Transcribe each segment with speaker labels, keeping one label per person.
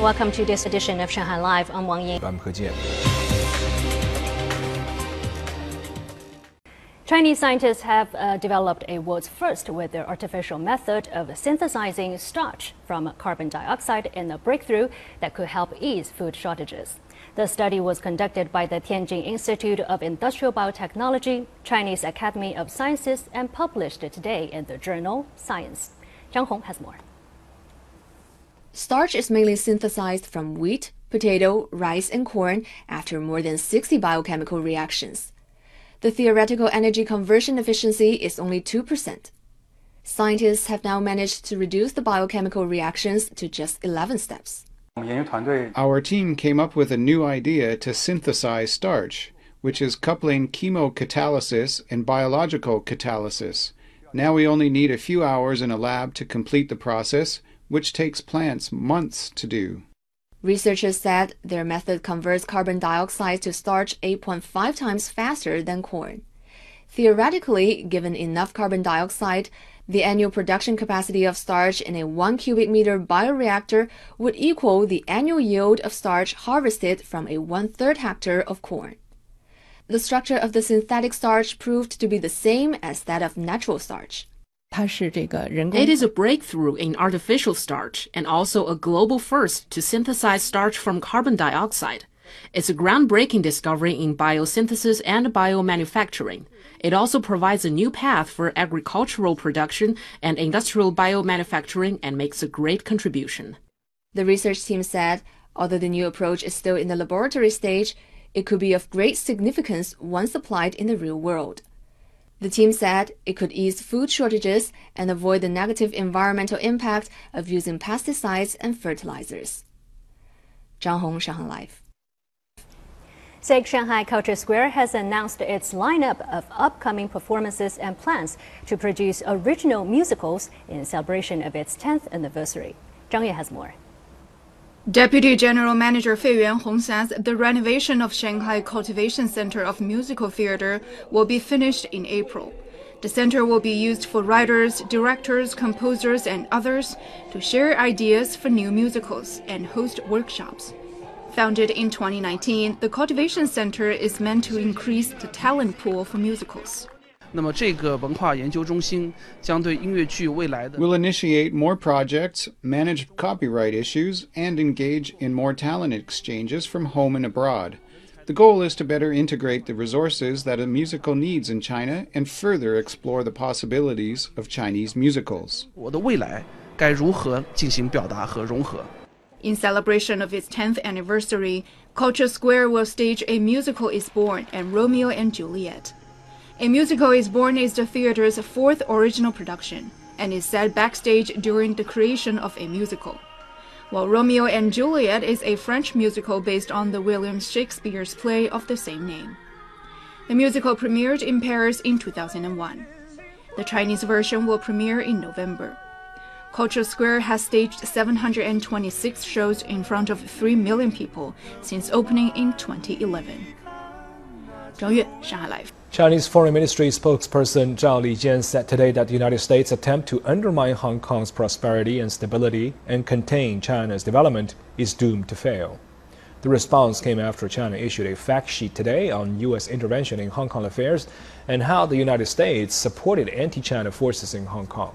Speaker 1: Welcome to this edition of Shanghai Live. I'm Wang Ying.
Speaker 2: I'm He Jian.
Speaker 1: Chinese scientists have uh, developed a world's first with their artificial method of synthesizing starch from carbon dioxide in a breakthrough that could help ease food shortages. The study was conducted by the Tianjin Institute of Industrial Biotechnology, Chinese Academy of Sciences, and published today in the journal Science. Zhang Hong has more.
Speaker 3: Starch is mainly synthesized from wheat, potato, rice, and corn after more than 60 biochemical reactions the theoretical energy conversion efficiency is only 2%. Scientists have now managed to reduce the biochemical reactions to just 11 steps.
Speaker 4: Our team came up with a new idea to synthesize starch, which is coupling chemocatalysis and biological catalysis. Now we only need a few hours in a lab to complete the process, which takes plants months to do.
Speaker 3: Researchers said their method converts carbon dioxide to starch 8.5 times faster than corn. Theoretically, given enough carbon dioxide, the annual production capacity of starch in a 1 cubic meter bioreactor would equal the annual yield of starch harvested from a one third hectare of corn. The structure of the synthetic starch proved to be the same as that of natural starch.
Speaker 5: It is a breakthrough in artificial starch and also a global first to synthesize starch from carbon dioxide. It's a groundbreaking discovery in biosynthesis and biomanufacturing. It also provides a new path for agricultural production and industrial biomanufacturing and makes a great contribution.
Speaker 3: The research team said, although the new approach is still in the laboratory stage, it could be of great significance once applied in the real world. The team said it could ease food shortages and avoid the negative environmental impact of using pesticides and fertilizers. Zhang Hong, Shanghai Live.
Speaker 1: SAIC Shanghai Culture Square has announced its lineup of upcoming performances and plans to produce original musicals in celebration of its 10th anniversary. Zhang Ye has more.
Speaker 6: Deputy General Manager Fei Yuanhong says the renovation of Shanghai Cultivation Center of Musical Theater will be finished in April. The center will be used for writers, directors, composers, and others to share ideas for new musicals and host workshops. Founded in 2019, the Cultivation Center is meant to increase the talent pool for musicals.
Speaker 7: 那么这个文化研究中心将对音乐剧未来的
Speaker 4: We'll initiate more projects, manage copyright issues, and engage in more talent exchanges from home and abroad. The goal is to better integrate the resources that a musical needs in China and further explore the possibilities of Chinese musicals.
Speaker 7: 我的未来该如何进行表达和融合。
Speaker 6: In celebration of its 10th anniversary, Culture Square will stage a musical is born and Romeo and Juliet. A musical is born is the theater's fourth original production and is set backstage during the creation of a musical. While Romeo and Juliet is a French musical based on the William Shakespeare's play of the same name. The musical premiered in Paris in 2001. The Chinese version will premiere in November. Culture Square has staged 726 shows in front of 3 million people since opening in 2011. 张悦，上海 Live。
Speaker 2: Chinese Foreign Ministry spokesperson Zhao Lijian said today that the United States' attempt to undermine Hong Kong's prosperity and stability and contain China's development is doomed to fail. The response came after China issued a fact sheet today on U.S. intervention in Hong Kong affairs and how the United States supported anti China forces in Hong Kong.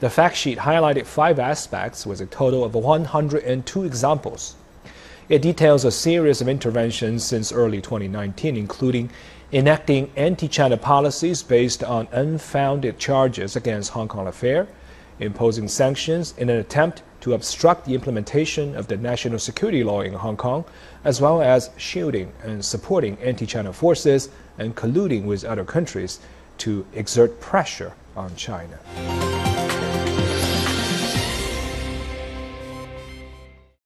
Speaker 2: The fact sheet highlighted five aspects with a total of 102 examples. It details a series of interventions since early 2019, including enacting anti China policies based on unfounded charges against Hong Kong affair, imposing sanctions in an attempt to obstruct the implementation of the national security law in Hong Kong, as well as shielding and supporting anti China forces and colluding with other countries to exert pressure on China.